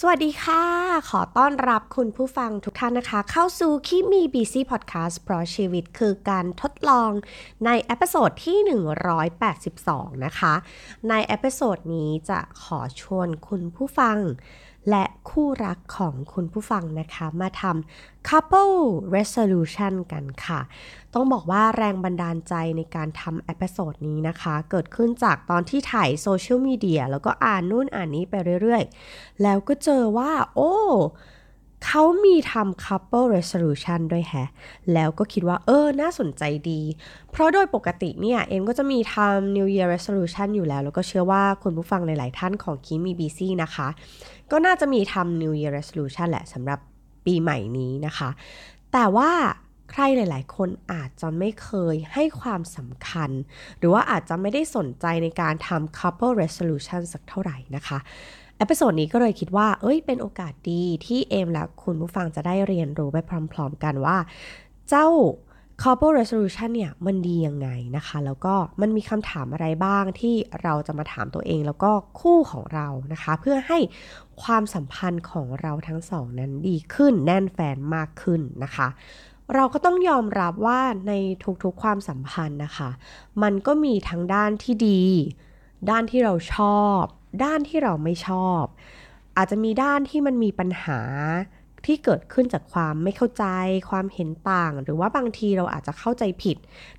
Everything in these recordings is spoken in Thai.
สวัสดีค่ะ ขอต้อนรับคุณผู้ฟังทุกท่านนะคะ เข้าสู่ Keep Me Busy Podcast เพราะชีวิตคือการทดลองใน episode ที่ 182 นะคะ ใน episode นี้จะขอชวนคุณผู้ฟัง และคู่รักของคุณผู้ฟังนะคะ มาทำ couple resolution กันค่ะ ต้องบอกว่าแรงบันดาลใจในการทำ episode นี้นะคะ เกิดขึ้นจากตอนที่ไถ social media แล้วก็อ่านนู่นอ่านนี้ไปเรื่อยๆ แล้วก็เจอว่า โอ้เขามีทำ couple resolution ด้วยแฮะ แล้วก็คิดว่า เออ น่าสนใจดี เพราะโดยปกติเนี่ย เอ็มก็จะมีทำ New Year resolution อยู่แล้ว แล้วก็เชื่อว่าคุณผู้ฟังหลาย ๆ ท่านของคีมีบีซีนะคะ ก็น่าจะมีทำ New Year resolution แหละสำหรับปีใหม่นี้นะคะ แต่ว่า ใครหลาย ๆ คนอาจจะไม่เคยให้ความสำคัญ หรือว่าอาจจะไม่ได้สนใจในการทำ couple resolution สักเท่าไหร่นะคะ episode นี้ก็เลยคิดว่า เอ้ย เป็นโอกาสดีที่เอมและคุณผู้ฟังจะได้เรียนรู้ไปพร้อม ๆ กันว่า เจ้า couple resolution เนี่ย มันดียังไงนะคะ แล้วก็มันมีคำถามอะไรบ้างที่เราจะมาถามตัวเองแล้วก็คู่ของเรานะคะ เพื่อให้ความสัมพันธ์ของเราทั้งสองนั้นดีขึ้นแน่นแฟ้นมากขึ้นนะคะ เราก็ต้องยอมรับว่าในทุกๆความสัมพันธ์นะคะ มันก็มีทั้งด้านที่ดี ด้านที่เราชอบ ด้านที่เราไม่ชอบ อาจจะมีด้านที่มันมีปัญหาที่เกิดขึ้นจากความไม่เข้าใจ ความเห็นต่าง หรือว่าบางทีเราอาจจะเข้าใจผิด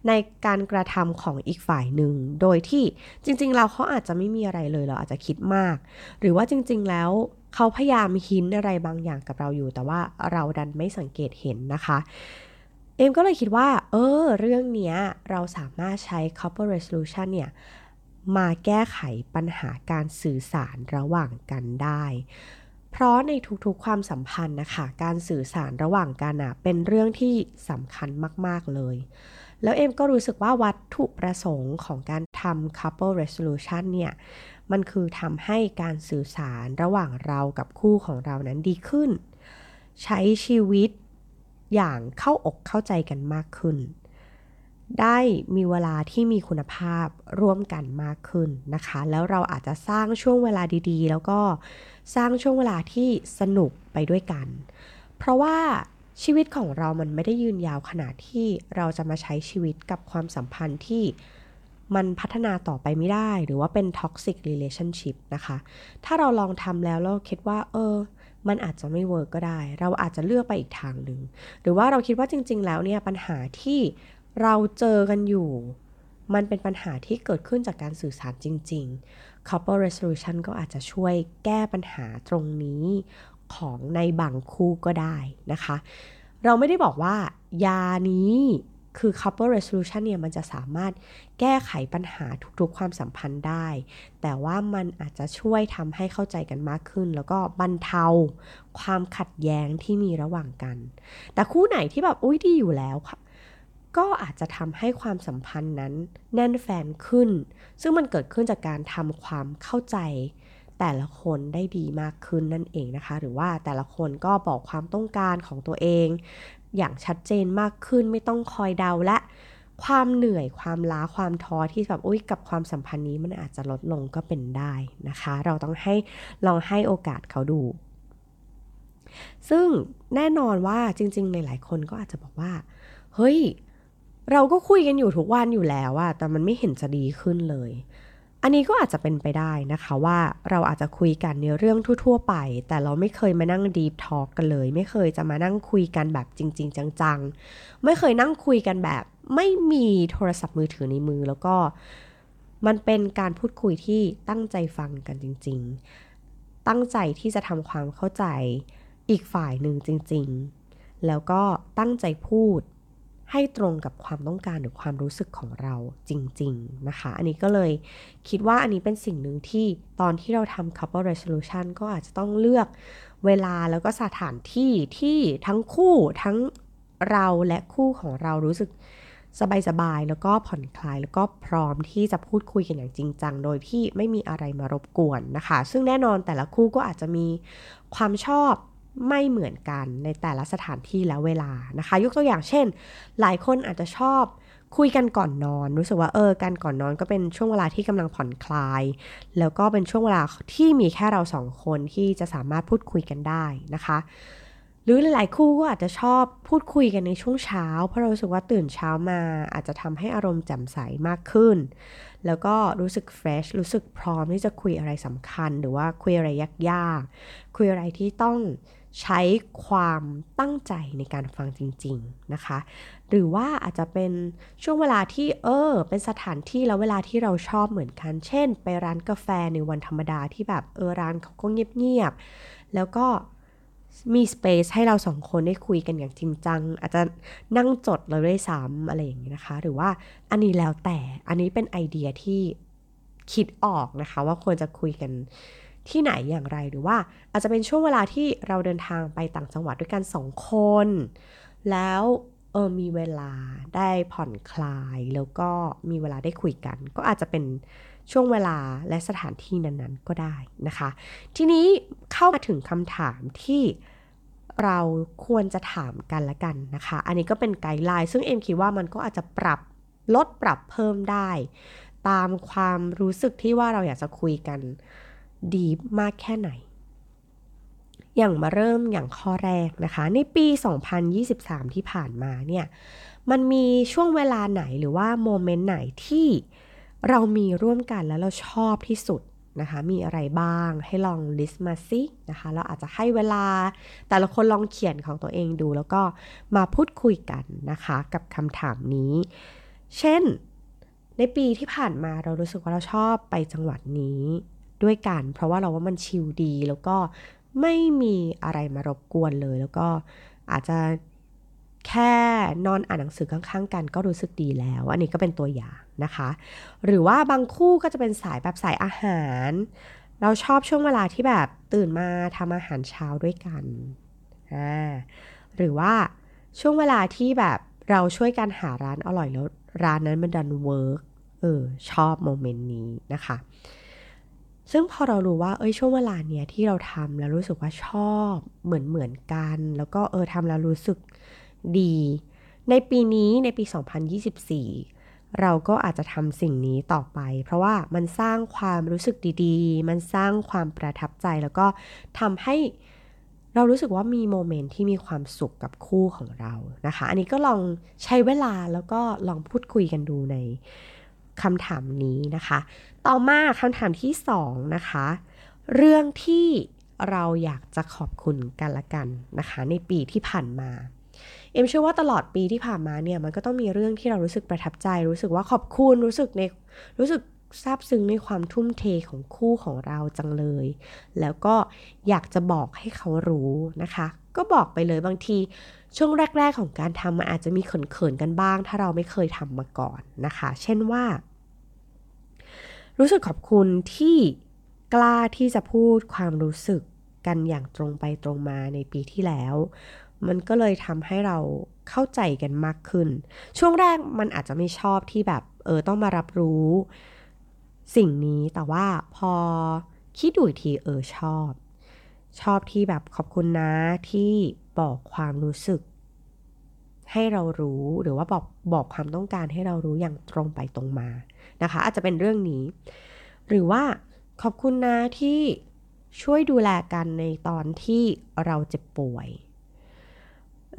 ในการกระทำของอีกฝ่ายหนึ่ง โดยที่จริงๆ เราเขาอาจจะไม่มีอะไรเลยเราอาจจะคิดมาก หรือว่าจริง ๆ แล้ว เขาพยายามหินอะไรบางอย่างกับเราอยู่ แต่ว่าเราดันไม่สังเกตเห็นนะคะ เอ็มก็เลยคิดว่า เออ เรื่องนี้เราสามารถใช้ couple resolution เนี่ยมาแก้ไขปัญหาการสื่อสารระหว่างกันได้ เพราะในทุกๆความสัมพันธ์นะคะ การสื่อสารระหว่างกันอะเป็นเรื่องที่สำคัญมากๆเลย แล้วเอ็มก็รู้สึกว่าวัตถุประสงค์ของการทำ couple resolution เนี่ย มันคือทำให้การสื่อสารระหว่างเรากับคู่ของเรานั้นดีขึ้น ใช้ชีวิตอย่างเข้าอกเข้าใจกันมากขึ้น ได้มีเวลาที่มีคุณภาพร่วมกันมากขึ้นนะคะ แล้วเราอาจจะสร้างช่วงเวลาดีๆ แล้วก็สร้างช่วงเวลาที่สนุกไปด้วยกัน เพราะว่าชีวิตของเรามันไม่ได้ยืนยาวขนาดที่เราจะมาใช้ชีวิตกับความสัมพันธ์ที่ มันพัฒนาต่อไปไม่ได้หรือว่าเป็น toxic relationship นะคะ ถ้าเราลองทำแล้วแล้วคิดว่า เออ มันอาจจะไม่เวิร์กก็ได้ เราอาจจะเลือกไปอีกทางหนึ่ง หรือว่าเราคิดว่าจริง ๆ แล้วเนี่ยปัญหาที่เราเจอกันอยู่ มันเป็นปัญหาที่เกิดขึ้นจากการสื่อสารจริง ๆ couple resolution ก็อาจจะช่วยแก้ปัญหาตรงนี้ของในบางคู่ก็ได้นะคะ เราไม่ได้บอกว่ายานี้ คือ couple resolution เนี่ยมันจะสามารถแก้ไขปัญหาทุกๆความสัมพันธ์ได้ แต่ว่ามันอาจจะช่วยทำให้เข้าใจกันมากขึ้น แล้วก็บรรเทาความขัดแย้งที่มีระหว่างกัน แต่คู่ไหนที่แบบอุ้ยดีอยู่แล้วค่ะก็อาจจะทำให้ความสัมพันธ์นั้นแน่นแฟนขึ้น ซึ่งมันเกิดขึ้นจากการทำความเข้าใจ แต่ละคนได้ดีมากขึ้นนั่นเองนะคะ หรือว่าแต่ละคนก็บอกความต้องการของตัวเอง อย่างชัดเจนมากขึ้นไม่ต้องคอยเดาและ ความเหนื่อยความล้าความท้อที่แบบอุ้ยกับความสัมพันธ์นี้มันอาจจะลดลงก็เป็นได้นะคะ เราต้องให้ลองให้โอกาสเขาดู ซึ่งแน่นอนว่าจริงๆในหลายคนก็อาจจะบอกว่า เฮ้ย เราก็คุยกันอยู่ทุกวันอยู่แล้วอะแต่มันไม่เห็นจะดีขึ้นเลย อันนี้ก็อาจจะเป็นไปได้นะคะว่าเราอาจจะคุยกันในเรื่องทั่ว ๆ ไป แต่เราไม่เคยมานั่งดีทอ l k กันเลย ไม่เคยจะมานั่งคุยกันแบบจริง ๆ จังๆ ไม่เคยนั่งคุยกันแบบ ไม่มีโทรศัพท์มือถือในมือ แล้วก็มันเป็นการพูดคุยที่ตั้งใจฟังกันจริง ๆ ตั้งใจที่จะทำความเข้าใจอีกฝ่ายหนึ่งจริง ๆ แล้วก็ตั้งใจพูด ให้ตรงกับความต้องการหรือความรู้สึกของเราจริง ๆ นะคะ อันนี้ก็เลยคิดว่าอันนี้เป็นสิ่งหนึ่งที่ตอนที่เราทำ couple resolution ก็อาจจะต้องเลือกเวลาแล้วก็สถานที่ที่ทั้งคู่ทั้งเราและคู่ของเรารู้สึกสบายๆ แล้วก็ผ่อนคลาย แล้วก็พร้อมที่จะพูดคุยกันอย่างจริงจัง โดยที่ไม่มีอะไรมารบกวนนะคะ ซึ่งแน่นอนแต่ละคู่ก็อาจจะมีความชอบ ไม่เหมือนกันในแต่ละสถานที่และเวลานะคะ ยกตัวอย่างเช่น หลายคนอาจจะชอบคุยกันก่อนนอน รู้สึกว่าเออการก่อนนอนก็เป็นช่วงเวลาที่กำลังผ่อนคลาย แล้วก็เป็นช่วงเวลาที่มีแค่เราสองคนที่จะสามารถพูดคุยกันได้นะคะ หรือหลายๆคู่ก็อาจจะชอบพูดคุยกันในช่วงเช้า เพราะเรารู้สึกว่าตื่นเช้ามาอาจจะทำให้อารมณ์แจ่มใสมากขึ้น แล้วก็รู้สึกเฟรชรู้สึกพร้อมที่จะคุยอะไรสำคัญ หรือว่าคุยอะไรยากๆคุยอะไรที่ต้อง ใช้ความตั้งใจในการฟังจริง ๆนะคะ หรือว่าอาจจะเป็นช่วงเวลาที่เออ เป็นสถานที่แล้วเวลาที่เราชอบเหมือนกัน เช่น ไปร้านกาแฟในวันธรรมดาที่แบบเออร้านเขาก็เงียบๆแล้วก็มีสเปซให้เราสองคนได้คุยกันอย่างจริงจัง อาจจะนั่งจดเราด้วยซ้ำอะไรอย่างนี้นะคะ หรือว่าอันนี้แล้วแต่อันนี้เป็นไอเดียที่คิดออกนะคะ ว่าควรจะคุยกัน ที่ไหนอย่างไรหรือว่าอาจจะเป็นช่วงเวลาที่เราเดินทางไปต่างจังหวัดด้วยกันสองคน แล้วเออมีเวลาได้ผ่อนคลายแล้วก็มีเวลาได้คุยกัน ก็อาจจะเป็นช่วงเวลาและสถานที่นั้นๆก็ได้นะคะ ทีนี้เข้ามาถึงคำถามที่เราควรจะถามกันละกันนะคะ อันนี้ก็เป็นไกด์ไลน์ซึ่งเอ็มคิดว่ามันก็อาจจะปรับลดปรับเพิ่มได้ ตามความรู้สึกที่ว่าเราอยากจะคุยกัน ดีมากแค่ไหน อย่างมาเริ่มอย่างข้อแรกนะคะ ในปี 2023 ที่ผ่านมาเนี่ย มันมีช่วงเวลาไหนหรือว่าโมเมนต์ไหนที่เรามีร่วมกันแล้วเราชอบที่สุดนะคะ มีอะไรบ้างให้ลองลิสต์มาสินะคะ เราอาจจะให้เวลาแต่ละคนลองเขียนของตัวเองดู แล้วก็มาพูดคุยกันนะคะ กับคำถามนี้ เช่น ในปีที่ผ่านมาเรารู้สึกว่าเราชอบไปจังหวัดนี้ ด้วยกัน เพราะว่าเราว่ามันชิลดี แล้วก็ไม่มีอะไรมารบกวนเลย แล้วก็อาจจะแค่นอนอ่านหนังสือข้างๆ กันก็รู้สึกดีแล้ว อันนี้ก็เป็นตัวอย่างนะคะ หรือว่าบางคู่ก็จะเป็นสายแบบสายอาหาร เราชอบช่วงเวลาที่แบบตื่นมาทำอาหารเช้าด้วยกันอ่าหรือว่าช่วงเวลาที่แบบเราช่วยกันหาร้านอร่อยแล้วร้านนั้นมันดัน work เออชอบ moment นี้นะคะ ซึ่งพอเรารู้ว่าเอ้ยช่วงเวลาเนี้ยที่เราทำแล้วรู้สึกว่าชอบเหมือนเหมือนกัน แล้วก็เออทำแล้วรู้สึกดี ในปีนี้ในปี 2024 เราก็อาจจะทำสิ่งนี้ต่อไป เพราะว่ามันสร้างความรู้สึกดีๆ มันสร้างความประทับใจแล้วก็ทำให้เรารู้สึกว่ามีโมเมนต์ที่มีความสุขกับคู่ของเรานะคะ อันนี้ก็ลองใช้เวลาแล้วก็ลองพูดคุยกันดูใน คำถามนี้นะคะ ต่อมาคำถามที่สองนะคะ เรื่องที่เราอยากจะขอบคุณกันละกันนะคะ ในปีที่ผ่านมา เอ็มเชื่อว่าตลอดปีที่ผ่านมาเนี่ยมันก็ต้องมีเรื่องที่เรารู้สึกประทับใจ รู้สึกว่าขอบคุณรู้สึกในรู้สึกซาบซึ้งในความทุ่มเทของคู่ของเราจังเลย แล้วก็อยากจะบอกให้เขารู้นะคะ ก็บอกไปเลยบางที ช่วงแรก ๆ ของการทำมันอาจจะมีเขินๆกันบ้าง ถ้าเราไม่เคยทำมาก่อนนะคะ เช่นว่า รู้สึกขอบคุณที่กล้าที่จะพูดความรู้สึกกันอย่างตรงไปตรงมาในปีที่แล้ว มันก็เลยทำให้เราเข้าใจกันมากขึ้น ช่วงแรกมันอาจจะไม่ชอบที่แบบเออต้องมารับรู้สิ่งนี้แต่ว่าพอคิดดูอีกทีเออชอบ ชอบที่แบบขอบคุณนะที่บอกความรู้สึก ให้เรารู้หรือว่าบอกบอกความต้องการให้เรารู้อย่างตรงไปตรงมา นะคะ อาจจะเป็นเรื่องนี้ หรือว่าขอบคุณนะที่ช่วยดูแลกันในตอนที่เราเจ็บป่วย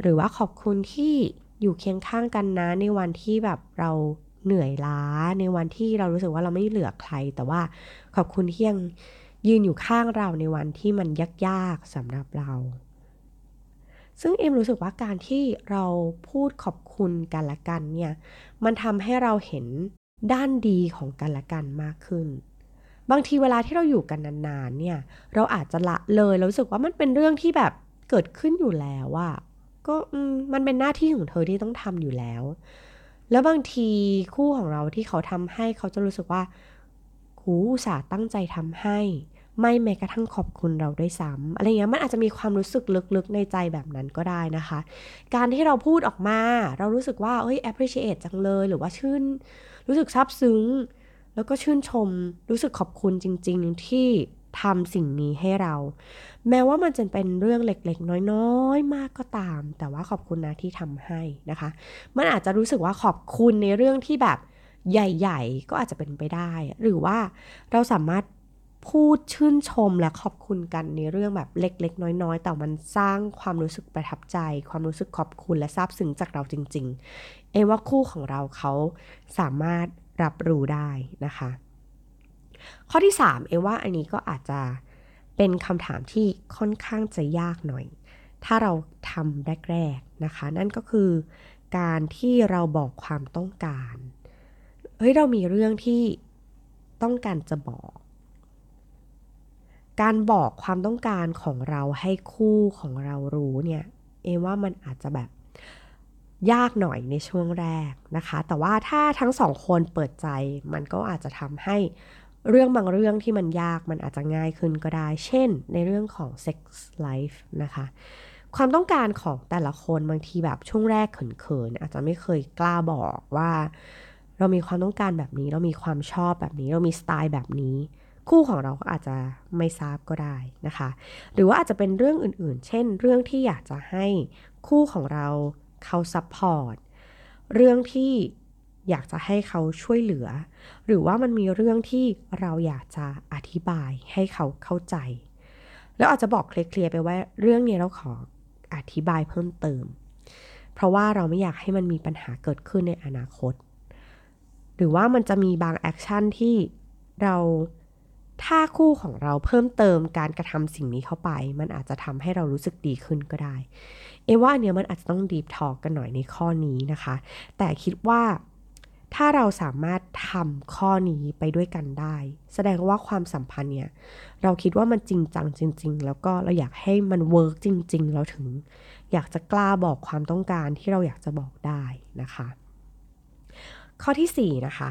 หรือว่าขอบคุณที่อยู่เคียงข้างกันนะในวันที่แบบเราเหนื่อยล้าในวันที่เรารู้สึกว่าเราไม่เหลือใคร แต่ว่าขอบคุณที่ยังยืนอยู่ข้างเราในวันที่มันยากๆสำหรับเรา ซึ่งเอ็มรู้สึกว่าการที่เราพูดขอบคุณกันละกันเนี่ย มันทำให้เราเห็น ด้านดีของกันและกันมากขึ้น บางทีเวลาที่เราอยู่กันนานๆเนี่ย เราอาจจะละเลยเราสึกว่ามันเป็นเรื่องที่แบบเกิดขึ้นอยู่แล้วอะก็มันเป็นหน้าที่ของเธอที่ต้องทำอยู่แล้ว แล้วบางทีคู่ของเราที่เขาทำให้เขาจะรู้สึกว่าคูอุตส่าห์ตั้งใจทำให้ ไม่แม้กระทั่งขอบคุณเราด้วยซ้ำอะไรเงี้ยมันอาจจะมีความรู้สึกลึกๆในใจแบบนั้นก็ได้นะคะ การที่เราพูดออกมา เรารู้สึกว่าเฮ้ย appreciate จังเลยหรือว่าชื่น รู้สึกซาบซึ้ง แล้วก็ชื่นชม รู้สึกขอบคุณจริง ๆ ที่ทำสิ่งนี้ให้เรา แม้ว่ามันจะเป็นเรื่องเล็กๆ น้อยๆ มากก็ตาม แต่ว่าขอบคุณนะที่ทำให้นะคะ มันอาจจะรู้สึกว่าขอบคุณในเรื่องที่แบบใหญ่ ๆ ก็อาจจะเป็นไปได้ หรือว่าเราสามารถ พูดชื่นชมและขอบคุณกันในเรื่องแบบเล็ก ๆ น้อย ๆ แต่มันสร้างความรู้สึกประทับใจ ความรู้สึกขอบคุณและซาบซึ้งจากเราจริง ๆ เอว่าคู่ของเราเขาสามารถรับรู้ได้นะคะ ข้อที่ 3 เอว่าอันนี้ก็อาจจะเป็นคำถามที่ค่อนข้างจะยากหน่อย ถ้าเราทำแรก ๆ นะคะ นั่นก็คือการที่เราบอกความต้องการ เฮ้ยเรามีเรื่องที่ต้องการจะบอก การบอกความต้องการของเราให้คู่ของเรารู้เนี่ยเอว่ามันอาจจะแบบยากหน่อยในช่วงแรกนะคะ แต่ว่าถ้าทั้งสองคนเปิดใจมันก็อาจจะทำให้เรื่องบางเรื่องที่มันยากมันอาจจะง่ายขึ้นก็ได้ เช่น ในเรื่องของ sex life นะคะ ความต้องการของแต่ละคนบางทีแบบช่วงแรกเขินๆอาจจะไม่เคยกล้าบอกว่า เรามีความต้องการแบบนี้ เรามีความชอบแบบนี้ เรามีสไตล์แบบนี้ คู่ของเราก็อาจจะไม่ทราบก็ได้นะคะ หรือว่าอาจจะเป็นเรื่องอื่นๆ เช่น เรื่องที่อยากจะให้คู่ของเราเขา support เรื่องที่อยากจะให้เขาช่วยเหลือ หรือว่ามันมีเรื่องที่เราอยากจะอธิบายให้เขาเข้าใจ แล้วอาจจะบอกเคลียร์ไปว่าเรื่องนี้เราขออธิบายเพิ่มเติม เพราะว่าเราไม่อยากให้มันมีปัญหาเกิดขึ้นในอนาคต หรือว่ามันจะมีบาง action ที่เรา ถ้าคู่ของเราเพิ่มเติมการกระทำสิ่งนี้เข้าไป มันอาจจะทำให้เรารู้สึกดีขึ้นก็ได้ เอมว่าเนี้ยมันอาจจะต้อง deep talk กันหน่อยในข้อนี้นะคะ แต่คิดว่าถ้าเราสามารถทำข้อนี้ไปด้วยกันได้ แสดงว่าความสัมพันธ์เนี่ย เราคิดว่ามันจริงจังจริง ๆ แล้วก็เราอยากให้มัน work จริง ๆ เราถึง อยากจะกล้าบอกความต้องการที่เราอยากจะบอกได้นะคะ ข้อที่ 4 นะคะ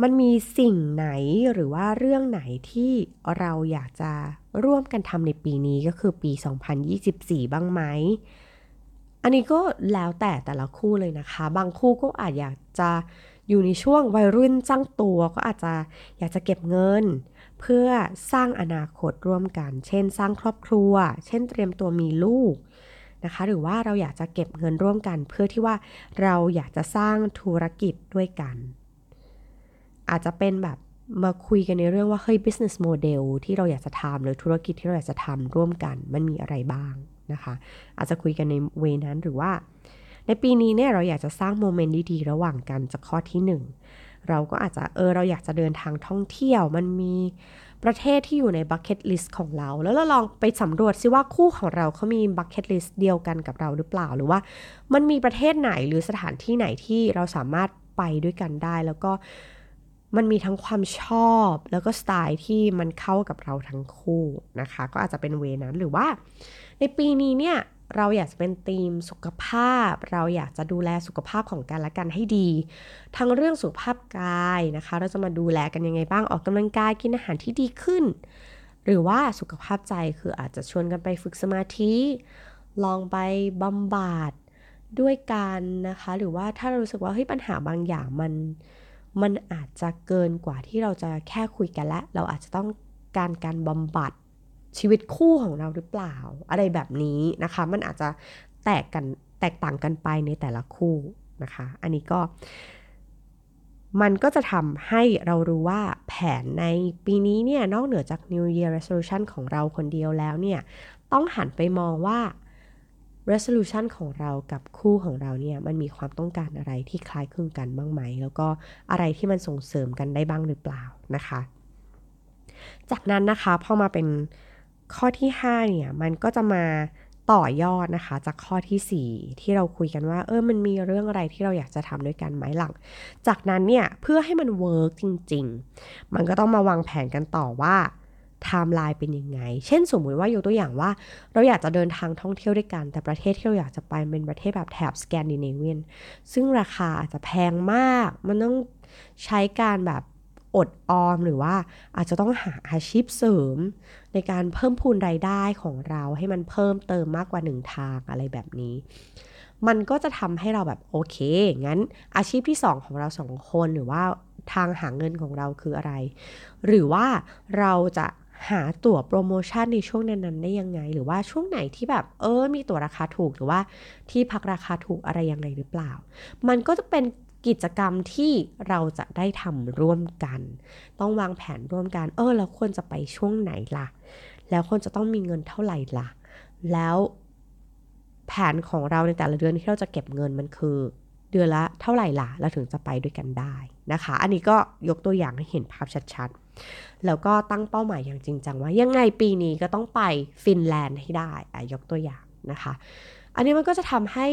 มันมีสิ่งไหนหรือว่าเรื่องไหนที่เราอยากจะร่วมกันทำในปีนี้ก็คือปี 2024 บ้างไหม อันนี้ก็แล้วแต่แต่ละคู่เลยนะคะ บางคู่ก็อาจอยากจะอยู่ในช่วงวัยรุ่นจ้างตัวก็อาจจะอยากจะเก็บเงิน เพื่อสร้างอนาคตร่วมกัน เช่น สร้างครอบครัว เช่นเตรียมตัวมีลูกนะคะ หรือว่าเราอยากจะเก็บเงินร่วมกัน เพื่อที่ว่าเราอยากจะสร้างธุรกิจด้วยกัน อาจจะเป็นแบบมาคุยกันในเรื่องว่าเฮ้ย business model ที่เราอยากจะทำหรือธุรกิจที่เราอยากจะทำร่วมกัน มันมีอะไรบ้างนะคะ อาจจะคุยกันใน way นั้นหรือว่า ในปีนี้เนี่ยเราอยากจะสร้าง moment ดีๆระหว่างกันจากข้อที่ 1 เราก็อาจจะเออเราอยากจะเดินทางท่องเที่ยว มันมีประเทศที่อยู่ใน bucket list ของเรา แล้วเราลองไปสำรวจซิว่าคู่ของเราเขามี bucket list เดียวกันกับเราหรือเปล่า หรือว่ามันมีประเทศไหนหรือสถานที่ไหนที่เราสามารถไปด้วยกันได้แล้วก็ มันมีทั้งความชอบแล้วก็สไตล์ที่มันเข้ากับเราทั้งคู่นะคะ ก็อาจจะเป็นเวนั้นหรือว่า ในปีนี้เนี่ยเราอยากจะเป็นทีมสุขภาพ เราอยากจะดูแลสุขภาพของกันและกันให้ดี ทั้งเรื่องสุขภาพกายนะคะ เราจะมาดูแลกันยังไงบ้างออกกำลังกายกินอาหารที่ดีขึ้น หรือว่าสุขภาพใจคืออาจจะชวนกันไปฝึกสมาธิ ลองไปบำบัดด้วยกันนะคะ หรือว่าถ้าเรารู้สึกว่าเฮ้ยปัญหาบางอย่างมัน มันอาจจะเกินกว่าที่เราจะแค่คุยกันและ เราอาจจะต้องการการบำบัดชีวิตคู่ของเราหรือเปล่า อะไรแบบนี้นะคะ มันอาจจะแตกกันแตกต่างกันไปในแต่ละคู่นะคะ อันนี้ก็ มันก็จะทำให้เรารู้ว่าแผนในปีนี้เนี่ยนอกเหนือจาก New Year Resolution ของเราคนเดียวแล้วเนี่ย ต้องหันไปมองว่า resolution ของเรากับคู่ของเราเนี่ยมันมีความต้องการอะไรที่คล้ายคลึงกันบ้างไหม แล้วก็อะไรที่มันส่งเสริมกันได้บ้างหรือเปล่านะคะ จากนั้นนะคะพอมาเป็นข้อที่ 5 เนี่ยมันก็จะมาต่อยอดนะคะจากข้อที่ 4 ที่เราคุยกันว่าเออมันมีเรื่องอะไรที่เราอยากจะทำด้วยกันไหมหลัง จากนั้นเนี่ยเพื่อให้มันเวิร์กจริง ๆ มันก็ต้องมาวางแผนกันต่อว่า ไทม์ไลน์เป็นยังไง เช่นสมมุติว่ายกตัวอย่างว่า เราอยากจะเดินทางท่องเที่ยวด้วยกัน แต่ประเทศที่เราอยากจะไปเป็นประเทศแบบแถบสแกนดิเนเวียน ซึ่งราคาอาจจะแพงมาก มันต้องใช้การแบบอดออมหรือว่าอาจจะต้องหาอาชีพเสริม ในการเพิ่มพูนรายได้ของเราให้มันเพิ่มเติมมากกว่าหนึ่งทางอะไรแบบนี้ มันก็จะทำให้เราแบบโอเค งั้นอาชีพที่สองของเราสองคนหรือว่าทางหาเงินของเราคืออะไร หรือว่าเราจะ หาตั๋วโปรโมชั่นในช่วงนั้นๆได้ยังไง หรือว่าช่วงไหนที่แบบ เออ มีตั๋วราคาถูกหรือว่าที่พักราคาถูกอะไรยังไงหรือเปล่า มันก็จะเป็นกิจกรรมที่เราจะได้ทำร่วมกัน ต้องวางแผนร่วมกัน เออแล้วควรจะไปช่วงไหนล่ะ แล้วควรจะต้องมีเงินเท่าไหร่ล่ะ แล้วแผนของเราในแต่ละเดือนที่เราจะเก็บเงินมันคือเดือนละเท่าไหร่ล่ะ เราถึงจะไปด้วยกันได้นะคะ อันนี้ก็ยกตัวอย่างให้เห็นภาพชัดๆ แล้วก็ตั้งเป้าหมายอย่างจริงจังว่ายังไงปีนี้ก็ต้องไปฟินแลนด์ให้ได้อะยกตัวอย่างนะคะ อันนี้มันก็จะทำให้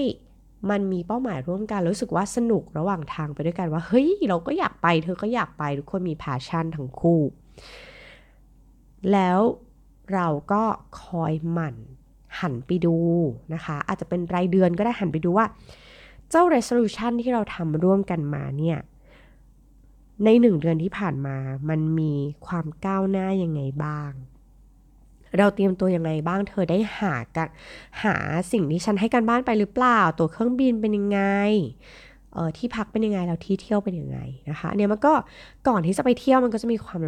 มันมีเป้าหมายร่วมกันรู้สึกว่าสนุกระหว่างทางไปด้วยกันว่า เฮ้ย เราก็อยากไปเธอก็อยากไปทุกคนมี passion ทั้งคู่ แล้วเราก็คอยหมั่นหันไปดูนะคะ อาจจะเป็นรายเดือนก็ได้หันไปดูว่า เจ้า resolution ที่เราทำร่วมกันมาเนี่ย ในหนึ่งเดือนที่ผ่านมา มันมีความก้าวหน้ายังไงบ้าง เราเตรียมตัวยังไงบ้าง เธอได้หากันหาสิ่งที่ฉันให้กันบ้านไปหรือเปล่า ตัวเครื่องบินเป็นยังไงเออที่พักเป็นยังไง แล้วที่เที่ยวเป็นยังไงนะคะ เนี่ยมันก็ก่อนที่จะไปเที่ยวมันก็จะมีความ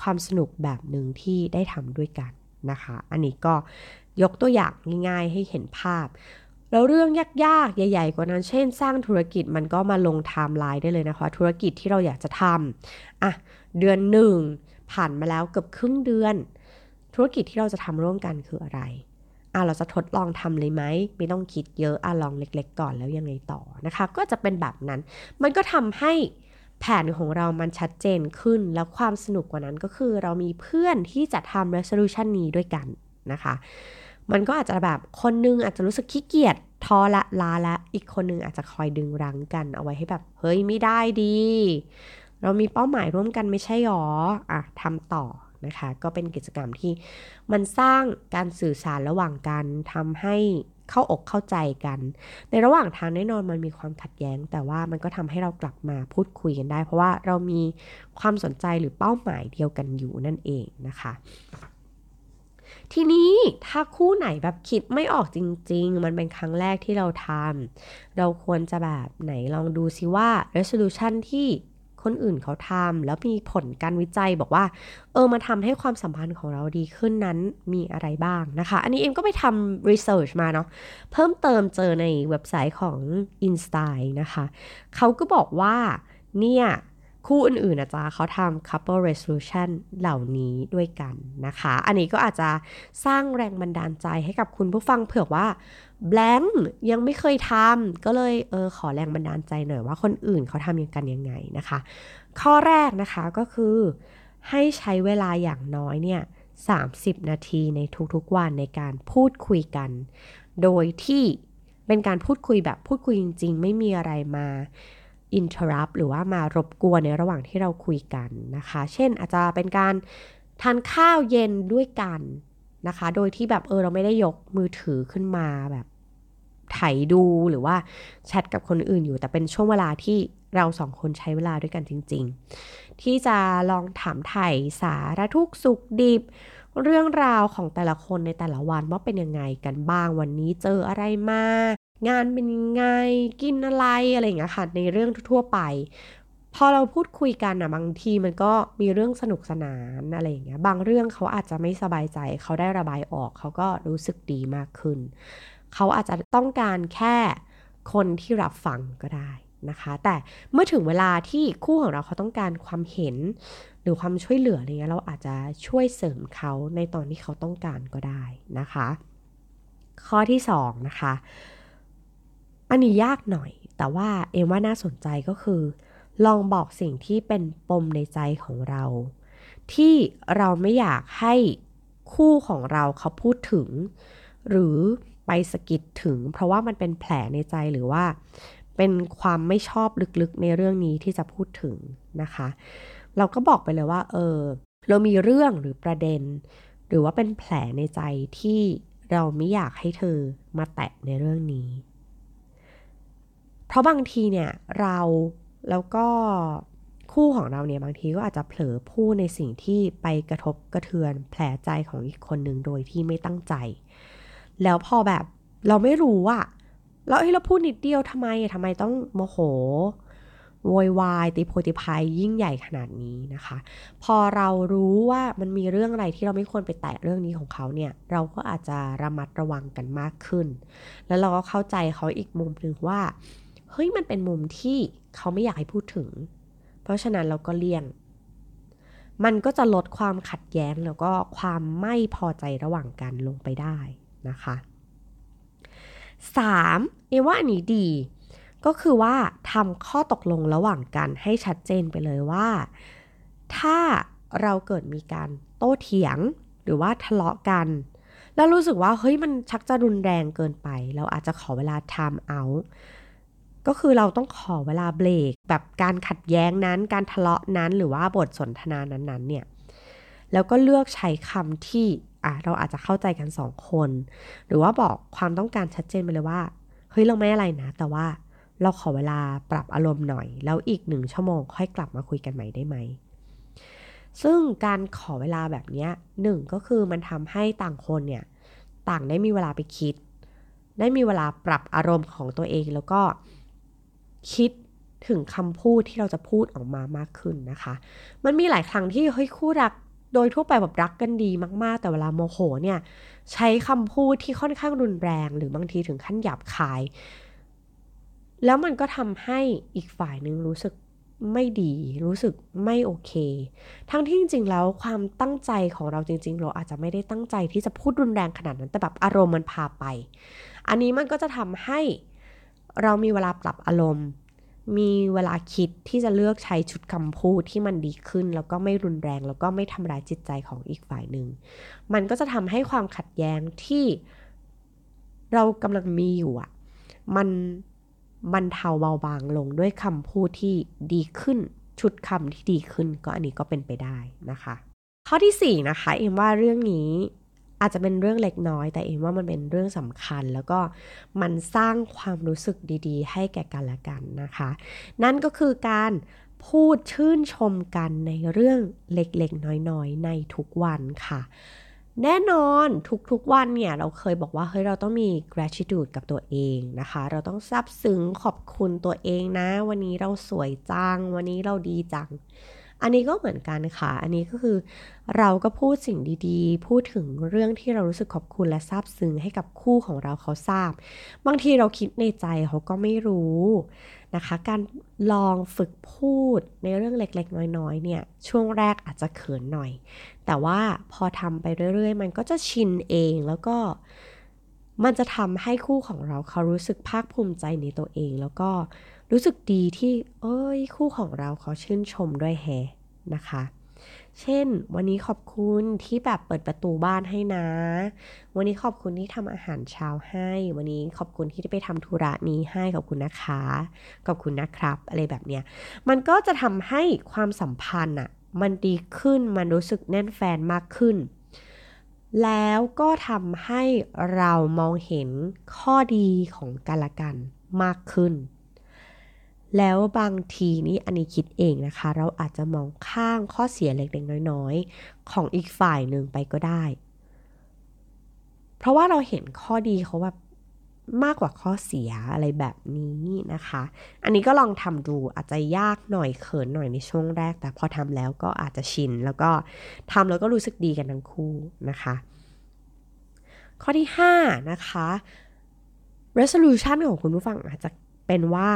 ความสนุกแบบหนึ่งที่ได้ทำด้วยกันนะคะ อันนี้ก็ยกตัวอย่างง่ายๆให้เห็นภาพ แล้วเรื่องยากๆ ใหญ่ ๆ กว่านั้น เช่น สร้างธุรกิจมันก็มาลงไทม์ไลน์ได้เลยนะคะ ธุรกิจที่เราอยากจะทำอะเดือนหนึ่งผ่านมาแล้วเกือบครึ่งเดือน ธุรกิจที่เราจะทำร่วมกันคืออะไรอะเราจะทดลองทำเลยไหมไม่ต้องคิดเยอะอะลองเล็ก ๆ ก่อนแล้วยังไงต่อนะคะ ก็จะเป็นแบบนั้น มันก็ทำให้แผนของเรามันชัดเจนขึ้น แล้วความสนุกกว่านั้นก็คือเรามีเพื่อนที่จะทำ resolution นี้ด้วยกันนะคะ มันก็อาจจะแบบคนนึงอาจจะรู้สึกขี้เกียจท้อละลาละอีกคนนึงอาจจะคอยดึงรั้งกันเอาไว้ให้แบบ เฮ้ยไม่ได้ดี เรามีเป้าหมายร่วมกันไม่ใช่หรออะทำต่อนะคะ ก็เป็นกิจกรรมที่มันสร้างการสื่อสารระหว่างกันทำให้เข้าอกเข้าใจกัน ในระหว่างทางแน่นอนมันมีความขัดแย้ง แต่ว่ามันก็ทำให้เรากลับมาพูดคุยกันได้ เพราะว่าเรามีความสนใจหรือเป้าหมายเดียวกันอยู่นั่นเองนะคะ ทีนี้ถ้าคู่ไหนแบบคิดไม่ออกจริง ๆ มันเป็นครั้งแรกที่เราทำเราควรจะแบบไหนลองดูซิว่า resolution ที่คนอื่นเขาทำแล้วมีผลการวิจัยบอกว่า เออมาทำให้ความสัมพันธ์ของเราดีขึ้นนั้นมีอะไรบ้างนะคะ อันนี้เอ็มก็ไปทำ research มาเนาะเพิ่มเติมเจอในเว็บไซต์ของ i n s t y นะคะเขาก็บอกว่าเนี่ย คู่อื่นๆนะจ๊ะเขาทำ couple resolution เหล่านี้ด้วยกันนะคะ อันนี้ก็อาจจะสร้างแรงบันดาลใจให้กับคุณผู้ฟังเผื่อว่า blank ยังไม่เคยทำก็เลยเออขอแรงบันดาลใจหน่อยว่าคนอื่นเขาทำยังกันยังไงนะคะ ข้อแรกนะคะก็คือให้ใช้เวลาอย่างน้อยเนี่ย30 นาทีในทุกๆวันในการพูดคุยกัน โดยที่เป็นการพูดคุยแบบพูดคุยจริง ๆ ไม่มีอะไรมา อินเทอร์รัปหรือว่ามารบกวนในระหว่างที่เราคุยกันนะคะ เช่นอาจจะเป็นการทานข้าวเย็นด้วยกันนะคะ โดยที่แบบเออเราไม่ได้ยกมือถือขึ้นมาแบบไถดูหรือว่าแชทกับคนอื่นอยู่ แต่เป็นช่วงเวลาที่เราสองคนใช้เวลาด้วยกันจริง ๆ ที่จะลองถามไถ่สารทุกสุขดิบ เรื่องราวของแต่ละคนในแต่ละวันว่าเป็นยังไงกันบ้างวันนี้เจออะไรมา งานเป็นยังไงกินอะไรอะไรอย่างเงี้ยค่ะในเรื่องทั่วไป พอเราพูดคุยกันอะบางทีมันก็มีเรื่องสนุกสนานอะไรอย่างเงี้ยบางเรื่องเขาอาจจะไม่สบายใจเขาได้ระบายออกเขาก็รู้สึกดีมากขึ้น เขาอาจจะต้องการแค่คนที่รับฟังก็ได้นะคะ แต่เมื่อถึงเวลาที่คู่ของเราเขาต้องการความเห็น หรือความช่วยเหลืออะไรเงี้ยเราอาจจะช่วยเสริมเขาในตอนที่เขาต้องการก็ได้นะคะ ข้อที่2นะคะ อันนี้ยากหน่อย แต่ว่าเอ็มว่าน่าสนใจก็คือ ลองบอกสิ่งที่เป็นปมในใจของเรา ที่เราไม่อยากให้คู่ของเราเขาพูดถึง หรือไปสกิดถึง เพราะว่ามันเป็นแผลในใจหรือว่า เป็นความไม่ชอบลึกๆในเรื่องนี้ที่จะพูดถึงนะคะ เราก็บอกไปเลยว่า เออ เรามีเรื่องหรือประเด็น หรือว่าเป็นแผลในใจที่เราไม่อยากให้เธอมาแตะในเรื่องนี้ เพราะบางทีเนี่ยเราแล้วก็คู่ของเราเนี่ยบางทีก็อาจจะเผลอพูดในสิ่งที่ไปกระทบกระเทือนแผลใจของอีกคนหนึ่งโดยที่ไม่ตั้งใจ แล้วพอแบบเราไม่รู้อะแล้วเราพูดนิดเดียวทำไมทำไมต้องโมโหโวยวายตีโพติพายยิ่งใหญ่ขนาดนี้นะคะ พอเรารู้ว่ามันมีเรื่องอะไรที่เราไม่ควรไปแตะเรื่องนี้ของเขาเนี่ย เราก็อาจจะระมัดระวังกันมากขึ้น แล้วเราก็เข้าใจเขาอีกมุมหนึ่งว่า เฮ้ยมันเป็นมุมที่เขาไม่อยากให้พูดถึง เพราะฉะนั้นเราก็เลี่ยง มันก็จะลดความขัดแย้งแล้วก็ความไม่พอใจระหว่างกันลงไปได้นะคะ 3. เอว่าอันนี้ดี ก็คือว่าทำข้อตกลงระหว่างกันให้ชัดเจนไปเลยว่า ถ้าเราเกิดมีการโต้เถียงหรือว่าทะเลาะกัน แล้วรู้สึกว่าเฮ้ยมันชักจะรุนแรงเกินไป เราอาจจะขอเวลา time out ก็คือเราต้องขอเวลาเบรกแบบการขัดแย้งนั้นการทะเลาะนั้นหรือว่าบทสนทนานั้นๆเนี่ยแล้วก็เลือกใช้คำที่อะเราอาจจะเข้าใจกันสองคน หรือว่าบอกความต้องการชัดเจนไปเลยว่าเฮ้ยเราไม่อะไรนะ แต่ว่าเราขอเวลาปรับอารมณ์หน่อย แล้วอีกหนึ่งชั่วโมงค่อยกลับมาคุยกันใหม่ได้ไหม ซึ่งการขอเวลาแบบนี้หนึ่งก็คือมันทำให้ต่างคนเนี่ยต่างได้มีเวลาไปคิด ได้มีเวลาปรับอารมณ์ของตัวเองแล้วก็ คิดถึงคำพูดที่เราจะพูดออกมามากขึ้นนะคะ มันมีหลายครั้งที่เฮ้ยคู่รักโดยทั่วไปแบบรักกันดีมาก ๆ แต่เวลาโมโหเนี่ยใช้คำพูดที่ค่อนข้างรุนแรง หรือบางทีถึงขั้นหยาบคาย แล้วมันก็ทำให้อีกฝ่ายนึงรู้สึกไม่ดีรู้สึกไม่โอเค ทั้งที่จริงๆแล้วความตั้งใจของเราจริง ๆ เราอาจจะไม่ได้ตั้งใจที่จะพูดรุนแรงขนาดนั้นแต่แบบอารมณ์มันพาไป อันนี้มันก็จะทำให้ เรามีเวลาปรับอารมณ์ มีเวลาคิดที่จะเลือกใช้ชุดคำพูดที่มันดีขึ้น แล้วก็ไม่รุนแรง แล้วก็ไม่ทำร้ายจิตใจของอีกฝ่ายหนึ่ง มันก็จะทำให้ความขัดแย้งที่เรากำลังมีอยู่อะมันบรรเทาเบาบางลงด้วยคำพูดที่ดีขึ้น ชุดคำที่ดีขึ้นก็อันนี้ก็เป็นไปได้นะคะ ข้อที่ 4 นะคะเอ็มว่าเรื่องนี้ อาจจะเป็นเรื่องเล็กน้อย แต่เอ็มว่ามันเป็นเรื่องสำคัญ แล้วก็มันสร้างความรู้สึกดีๆ ให้แก่กันและกันนะคะ นั่นก็คือการพูดชื่นชมกันในเรื่องเล็กๆ น้อยๆ ในทุกวันค่ะ แน่นอนทุกๆวันเนี่ย เราเคยบอกว่าเฮ้ยเราต้องมี gratitude กับตัวเองนะคะ เราต้องซาบซึ้งขอบคุณตัวเองนะ วันนี้เราสวยจัง วันนี้เราดีจัง อันนี้ก็เหมือนกันค่ะ อันนี้ก็คือเราก็พูดสิ่งดีๆ พูดถึงเรื่องที่เรารู้สึกขอบคุณและซาบซึ้งให้กับคู่ของเราเขาทราบ บางทีเราคิดในใจเขาก็ไม่รู้นะคะ การลองฝึกพูดในเรื่องเล็กๆ น้อยๆ เนี่ย ช่วงแรกอาจจะเขินหน่อย แต่ว่าพอทำไปเรื่อยๆ มันก็จะชินเองแล้วก็มันจะทำให้คู่ของเราเขารู้สึกภาคภูมิใจในตัวเองแล้วก็ รู้สึกดีที่เอ้ยคู่ของเราเขาชื่นชมด้วยแฮนะคะ เช่น วันนี้ขอบคุณที่แบบเปิดประตูบ้านให้นะ วันนี้ขอบคุณที่ทำอาหารเช้าให้ วันนี้ขอบคุณที่ได้ไปทำธุระนี้ให้ขอบคุณนะคะ ขอบคุณนะครับ อะไรแบบเนี้ย มันก็จะทำให้ความสัมพันธ์อะมันดีขึ้น มันรู้สึกแน่นแฟนมากขึ้น แล้วก็ทำให้เรามองเห็นข้อดีของกันและกันมากขึ้น แล้วบางทีนี่อันนี้คิดเองนะคะ เราอาจจะมองข้างข้อเสียเล็กๆน้อยๆ ของอีกฝ่ายหนึ่งไปก็ได้ เพราะว่าเราเห็นข้อดีเขาแบบมากกว่าข้อเสียอะไรแบบนี้นะคะ อันนี้ก็ลองทำดูอาจจะยากหน่อยเขินหน่อยในช่วงแรก แต่พอทำแล้วก็อาจจะชิน แล้วก็ทำแล้วก็รู้สึกดีกันทั้งคู่นะคะ ข้อที่ 5 นะคะ resolution ของคุณผู้ฟังอาจจะ เป็นว่า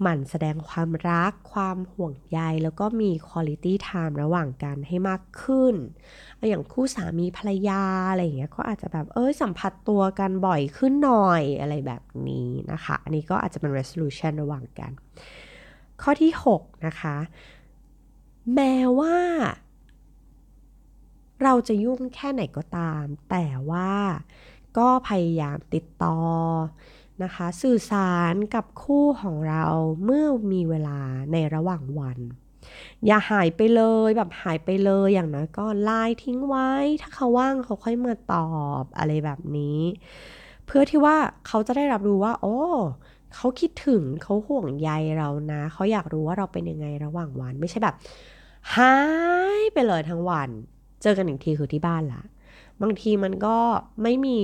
หมั่นแสดงความรัก ความห่วงใย แล้วก็มี quality time ระหว่างกันให้มากขึ้น อย่างคู่สามีภรรยาอะไรอย่างเงี้ยก็อาจจะแบบเอ้ยสัมผัสตัวกันบ่อยขึ้นหน่อยอะไรแบบนี้นะคะ อันนี้ก็อาจจะเป็น resolution ระหว่างกัน ข้อที่ 6 นะคะ แม้ว่า เราจะยุ่งแค่ไหนก็ตาม แต่ว่าก็พยายามติดต่อ นะคะ สื่อสารกับคู่ของเราเมื่อมีเวลาในระหว่างวัน อย่าหายไปเลยแบบหายไปเลยอย่างน้อยก็ไลน์ทิ้งไว้ ถ้าเขาว่างเขาค่อยมาตอบอะไรแบบนี้ เพื่อที่ว่าเขาจะได้รับรู้ว่า โอ้เขาคิดถึงเขาห่วงใยเรานะเขาอยากรู้ว่าเราเป็นยังไงระหว่างวัน ไม่ใช่แบบหายไปเลยทั้งวัน เจอกันอีกทีคือที่บ้านละบางทีมันก็ไม่มี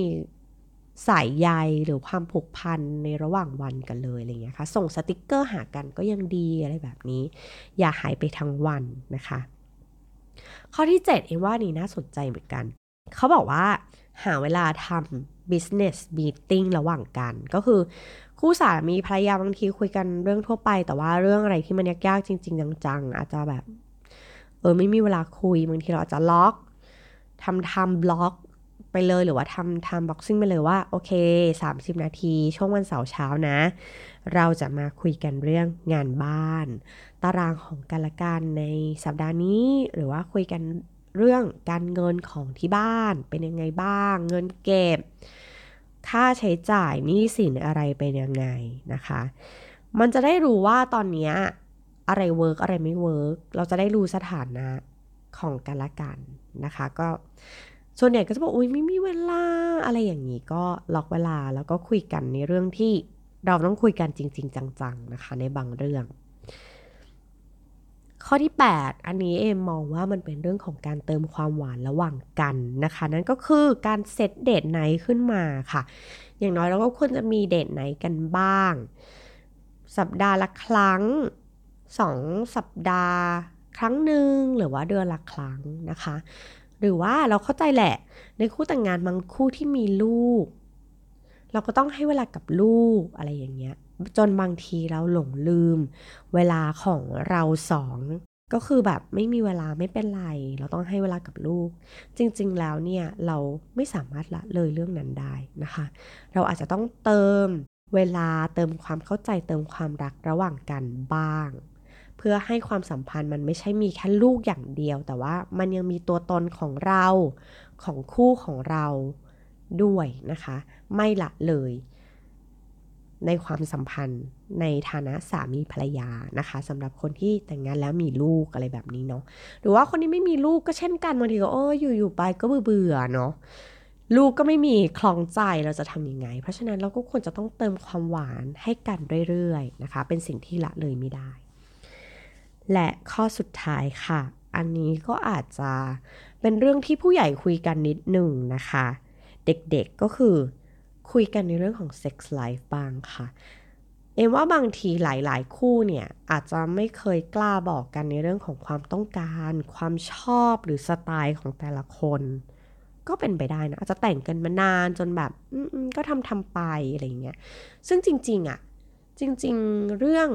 สายใยหรือความผูกพันในระหว่างวันกันเลยอะไรเงี้ยค่ะส่งสติกเกอร์หากันก็ยังดีอะไรแบบนี้ อย่าหายไปทั้งวันนะคะ ข้อที่ 7 เองว่านี่น่าสนใจเหมือนกัน เขาบอกว่าหาเวลาทำ business meeting ระหว่างกัน ก็คือคู่สามีภรรยาบางทีคุยกันเรื่องทั่วไป แต่ว่าเรื่องอะไรที่มันยากๆจริง ๆ จังๆอาจจะแบบ เออไม่มีเวลาคุยบางทีเราอาจจะล็อกทำทำบล็อก ไปเลยหรือว่าทำทำบ็อกซิ่งไปเลยว่า โอเค 30 นาที ช่วงวันเสาร์เช้านะ เราจะมาคุยกันเรื่องงานบ้าน ตารางของกันละกันในสัปดาห์นี้ หรือว่าคุยกันเรื่องการเงินของที่บ้านเป็นยังไงบ้าง เงินเก็บ ค่าใช้จ่ายหนี้สินอะไรเป็นยังไงนะคะ มันจะได้รู้ว่าตอนนี้อะไร work อะไรไม่ work เราจะได้รู้สถานะของกันละกันนะคะ ก็ ส่วนใหญ่ก็จะบอกอุ้ยไม่มีเวลาอะไรอย่างนี้ก็ล็อกเวลาแล้วก็คุยกันในเรื่องที่เราต้องคุยกันจริง ๆ จัง ๆ นะคะ ในบางเรื่อง ข้อที่ 8 อันนี้เอมมองว่ามันเป็นเรื่องของการเติมความหวานระหว่างกันนะคะ นั่นก็คือการ set date night ขึ้นมาค่ะ อย่างน้อยเราก็ควรจะมีเดทไนท์กันบ้าง สัปดาห์ละครั้ง 2 สัปดาห์ครั้งหนึ่งหรือว่าเดือนละครั้งนะคะ หรือว่าเราเข้าใจแหละ ในคู่แต่งงานบางคู่ที่มีลูก เราก็ต้องให้เวลากับลูกอะไรอย่างเงี้ย จนบางทีเราหลงลืม เวลาของเราสองก็คือแบบไม่มีเวลาไม่เป็นไร เราต้องให้เวลากับลูก จริง ๆ แล้วเนี่ยเราไม่สามารถละเลยเรื่องนั้นได้นะคะ เราอาจจะต้องเติมเวลาเติมความเข้าใจเติมความรักระหว่างกันบ้าง เพื่อให้ความสัมพันธ์มันไม่ใช่มีแค่ลูกอย่างเดียว แต่ว่ามันยังมีตัวตนของเราของคู่ของเราด้วยนะคะ ไม่ละเลย ในความสัมพันธ์ในฐานะสามีภรรยานะคะสำหรับคนที่แต่งงานแล้วมีลูกอะไรแบบนี้เนาะหรือว่าคนที่ไม่มีลูกก็เช่นกันบางทีก็โอ้อยู่ๆไปก็เบื่อเนาะลูกก็ไม่มีคลองใจเราจะทำยังไง เพราะฉะนั้นเราก็ควรจะต้องเติมความหวานให้กันเรื่อยๆนะคะ เป็นสิ่งที่ละเลยไม่ได้ และข้อสุดท้ายค่ะ อันนี้ก็อาจจะเป็นเรื่องที่ผู้ใหญ่คุยกันนิดหนึ่งนะคะ เด็กๆก็คือคุยกันในเรื่องของ sex life บ้างค่ะ เอ็มว่าบางทีหลายๆ คู่เนี่ย อาจจะไม่เคยกล้าบอกกันในเรื่องของความต้องการ ความชอบหรือสไตล์ของแต่ละคน ก็เป็นไปได้นะ อาจจะแต่งกันมานานจนแบบก็ทำทำไปอะไรเงี้ย ซึ่งจริง ๆอะ่ะ จริง ๆ เรื่อง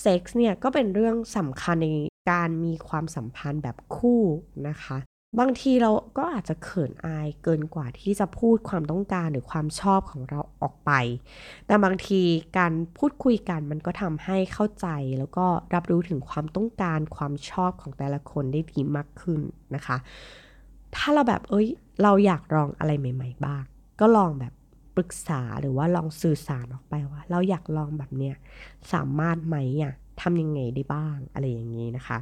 เซ็กส์เนี่ยก็เป็นเรื่องสำคัญในการมีความสัมพันธ์แบบคู่นะคะ บางทีเราก็อาจจะเขินอายเกินกว่าที่จะพูดความต้องการหรือความชอบของเราออกไป แต่บางทีการพูดคุยกันมันก็ทำให้เข้าใจแล้วก็รับรู้ถึงความต้องการความชอบของแต่ละคนได้ดีมากขึ้นนะคะ ถ้าเราแบบเอ้ยเราอยากลองอะไรใหม่ ๆ บ้าง ก็ลองแบบ ปรึกษาหรือว่าลองสื่อสารออกไปว่า เราอยากลองแบบเนี้ยสามารถไหมอะทำยังไงได้บ้างอะไรอย่างนี้นะคะ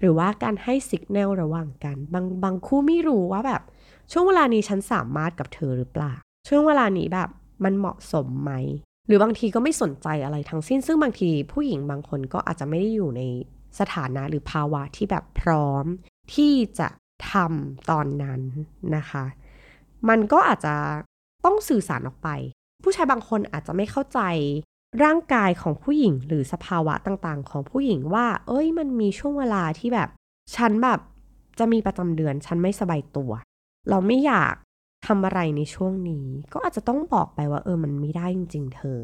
หรือว่าการให้สิกแนลระหว่างกัน บางบางคู่ไม่รู้ว่าแบบ ช่วงเวลานี้ฉันสามารถกับเธอหรือเปล่า ช่วงเวลานี้แบบมันเหมาะสมไหม หรือบางทีก็ไม่สนใจอะไรทั้งสิ้น ซึ่งบางทีผู้หญิงบางคนก็อาจจะไม่ได้อยู่ในสถานะหรือภาวะที่แบบพร้อม ที่จะทำตอนนั้นนะคะ มันก็อาจจะ ต้องสื่อสารออกไป ผู้ชายบางคนอาจจะไม่เข้าใจ ร่างกายของผู้หญิงหรือสภาวะต่างๆ ของผู้หญิงว่า เอ้ยมันมีช่วงเวลาที่แบบ ฉันแบบจะมีประจำเดือนฉันไม่สบายตัว เราไม่อยากทำอะไรในช่วงนี้ ก็อาจจะต้องบอกไปว่า เออมันไม่ได้จริง ๆ เธอ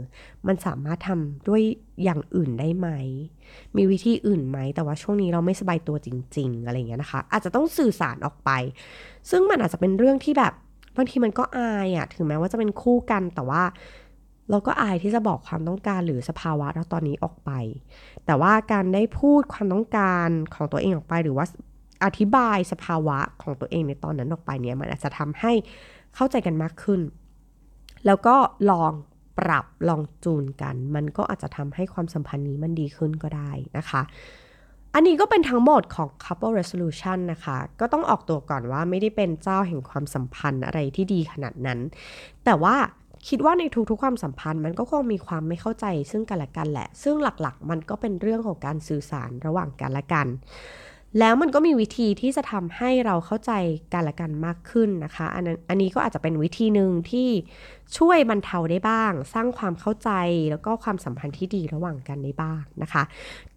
มันสามารถทำด้วยอย่างอื่นได้ไหม มีวิธีอื่นไหม แต่ว่าช่วงนี้เราไม่สบายตัวจริง ๆ อะไรเงี้ยนะคะ อาจจะต้องสื่อสารออกไป ซึ่งมันอาจจะเป็นเรื่องที่แบบ บางทีมันก็อายอะถึงแม้ว่าจะเป็นคู่กันแต่ว่า เราก็อายที่จะบอกความต้องการหรือสภาวะเราตอนนี้ออกไป แต่ว่าการได้พูดความต้องการของตัวเองออกไป หรือว่าอธิบายสภาวะของตัวเองในตอนนั้นออกไปเนี่ยมันอาจจะทำให้เข้าใจกันมากขึ้น แล้วก็ลองปรับลองจูนกัน มันก็อาจจะทำให้ความสัมพันธ์นี้มันดีขึ้นก็ได้นะคะ อันนี้ก็เป็นทั้งหมดของ couple resolution นะคะ ก็ต้องออกตัวก่อนว่าไม่ได้เป็นเจ้าแห่งความสัมพันธ์อะไรที่ดีขนาดนั้น แต่ว่าคิดว่าในทุกๆความสัมพันธ์มันก็คงมีความไม่เข้าใจซึ่งกันและกันแหละ ซึ่งหลักๆ มันก็เป็นเรื่องของการสื่อสารระหว่างกันและกัน แล้วมันก็มีวิธีที่จะทำให้เราเข้าใจกันและกันมากขึ้นนะคะ อันนั้นอันนี้ก็อาจจะเป็นวิธีหนึ่งที่ช่วยบรรเทาได้บ้าง สร้างความเข้าใจแล้วก็ความสัมพันธ์ที่ดีระหว่างกันได้บ้างนะคะ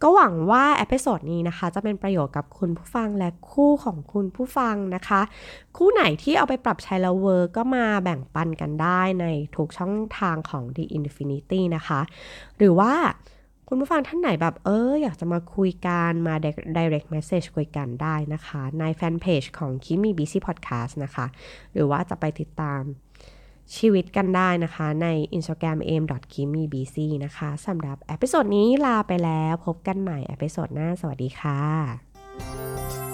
ก็หวังว่า episode นี้นะคะ จะเป็นประโยชน์กับคุณผู้ฟังและคู่ของคุณผู้ฟังนะคะ คู่ไหนที่เอาไปปรับใช้แล้ว work ก็มาแบ่งปันกันได้ในทุกช่องทางของ The Infinity นะคะ หรือว่า คุณผู้ฟังท่านไหนแบบเอออยากจะมาคุยกันมา direct message คุยกันได้นะคะ ในแฟนเพจของ Keep Me Busy Podcast นะคะ หรือว่าจะไปติดตามชีวิตกันได้นะคะใน Instagram a m k i m i b c นะคะสำหรับ episode นี้ลาไปแล้วพบกันใหม่ episode หน้าสวัสดีค่ะ